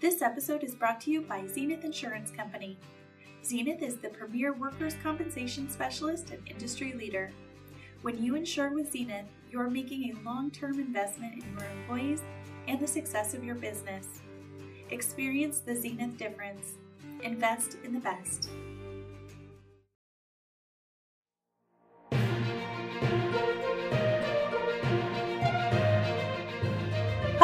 This episode is brought to you by Zenith Insurance Company. Zenith is the premier workers' compensation specialist and industry leader. When you insure with Zenith, you're making a long term investment in your employees and the success of your business. Experience the Zenith difference. Invest in the best.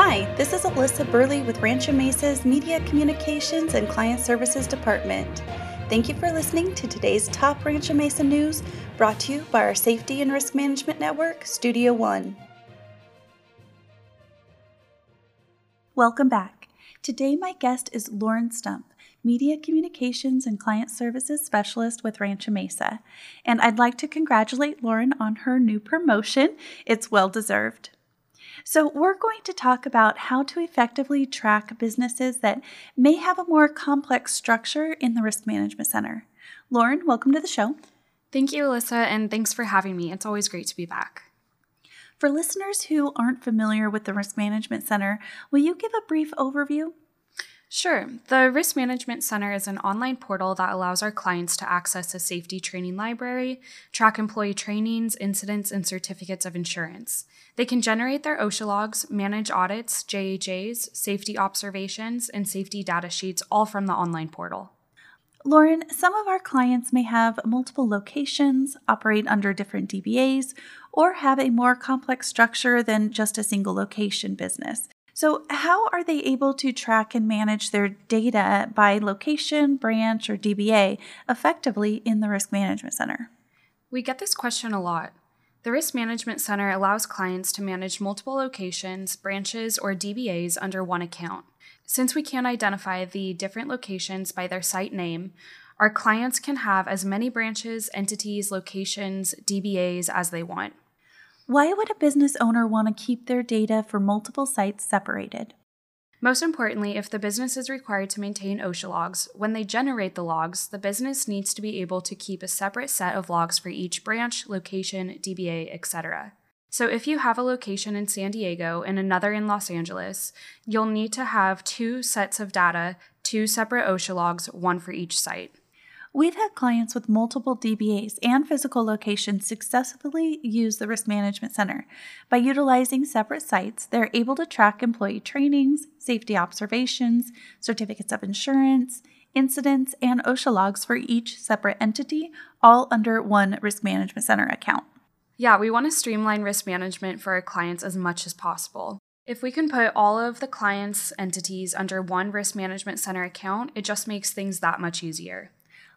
Hi, this is Alyssa Burley with Rancho Mesa's Media Communications and Client Services Department. Thank you for listening to today's top Rancho Mesa news brought to you by our Safety and Risk Management Network, Studio One. Welcome back. Today, my guest is Lauren Stump, Media Communications and Client Services Specialist with Rancho Mesa. And I'd like to congratulate Lauren on her new promotion. It's well deserved. So, we're going to talk about how to effectively track businesses that may have a more complex structure in the Risk Management Center. Lauren, welcome to the show. Thank you, Alyssa, and thanks for having me. It's always great to be back. For listeners who aren't familiar with the Risk Management Center, will you give a brief overview? Sure. The Risk Management Center is an online portal that allows our clients to access a safety training library, track employee trainings, incidents, and certificates of insurance. They can generate their OSHA logs, manage audits, JHAs, safety observations, and safety data sheets all from the online portal. Lauren, some of our clients may have multiple locations, operate under different DBAs, or have a more complex structure than just a single location business. So, how are they able to track and manage their data by location, branch, or DBA effectively in the Risk Management Center? We get this question a lot. The Risk Management Center allows clients to manage multiple locations, branches, or DBAs under one account. Since we can identify the different locations by their site name, our clients can have as many branches, entities, locations, DBAs as they want. Why would a business owner want to keep their data for multiple sites separated? Most importantly, if the business is required to maintain OSHA logs, when they generate the logs, the business needs to be able to keep a separate set of logs for each branch, location, DBA, etc. So if you have a location in San Diego and another in Los Angeles, you'll need to have two sets of data, two separate OSHA logs, one for each site. We've had clients with multiple DBAs and physical locations successfully use the Risk Management Center. By utilizing separate sites, they're able to track employee trainings, safety observations, certificates of insurance, incidents, and OSHA logs for each separate entity, all under one Risk Management Center account. Yeah, we want to streamline risk management for our clients as much as possible. If we can put all of the clients' entities under one Risk Management Center account, it just makes things that much easier.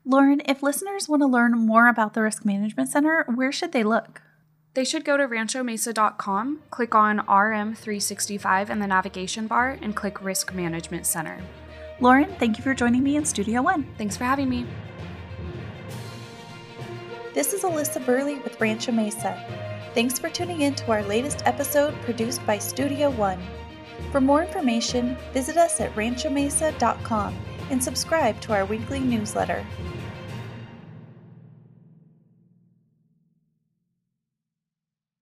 Lauren, if listeners want to learn more about the Risk Management Center, where should they look? They should go to ranchomesa.com, click on RM365 in the navigation bar, and click Risk Management Center. Lauren, thank you for joining me in Studio One. Thanks for having me. This is Alyssa Burley with Rancho Mesa. Thanks for tuning in to our latest episode produced by Studio One. For more information, visit us at ranchomesa.com and subscribe to our weekly newsletter.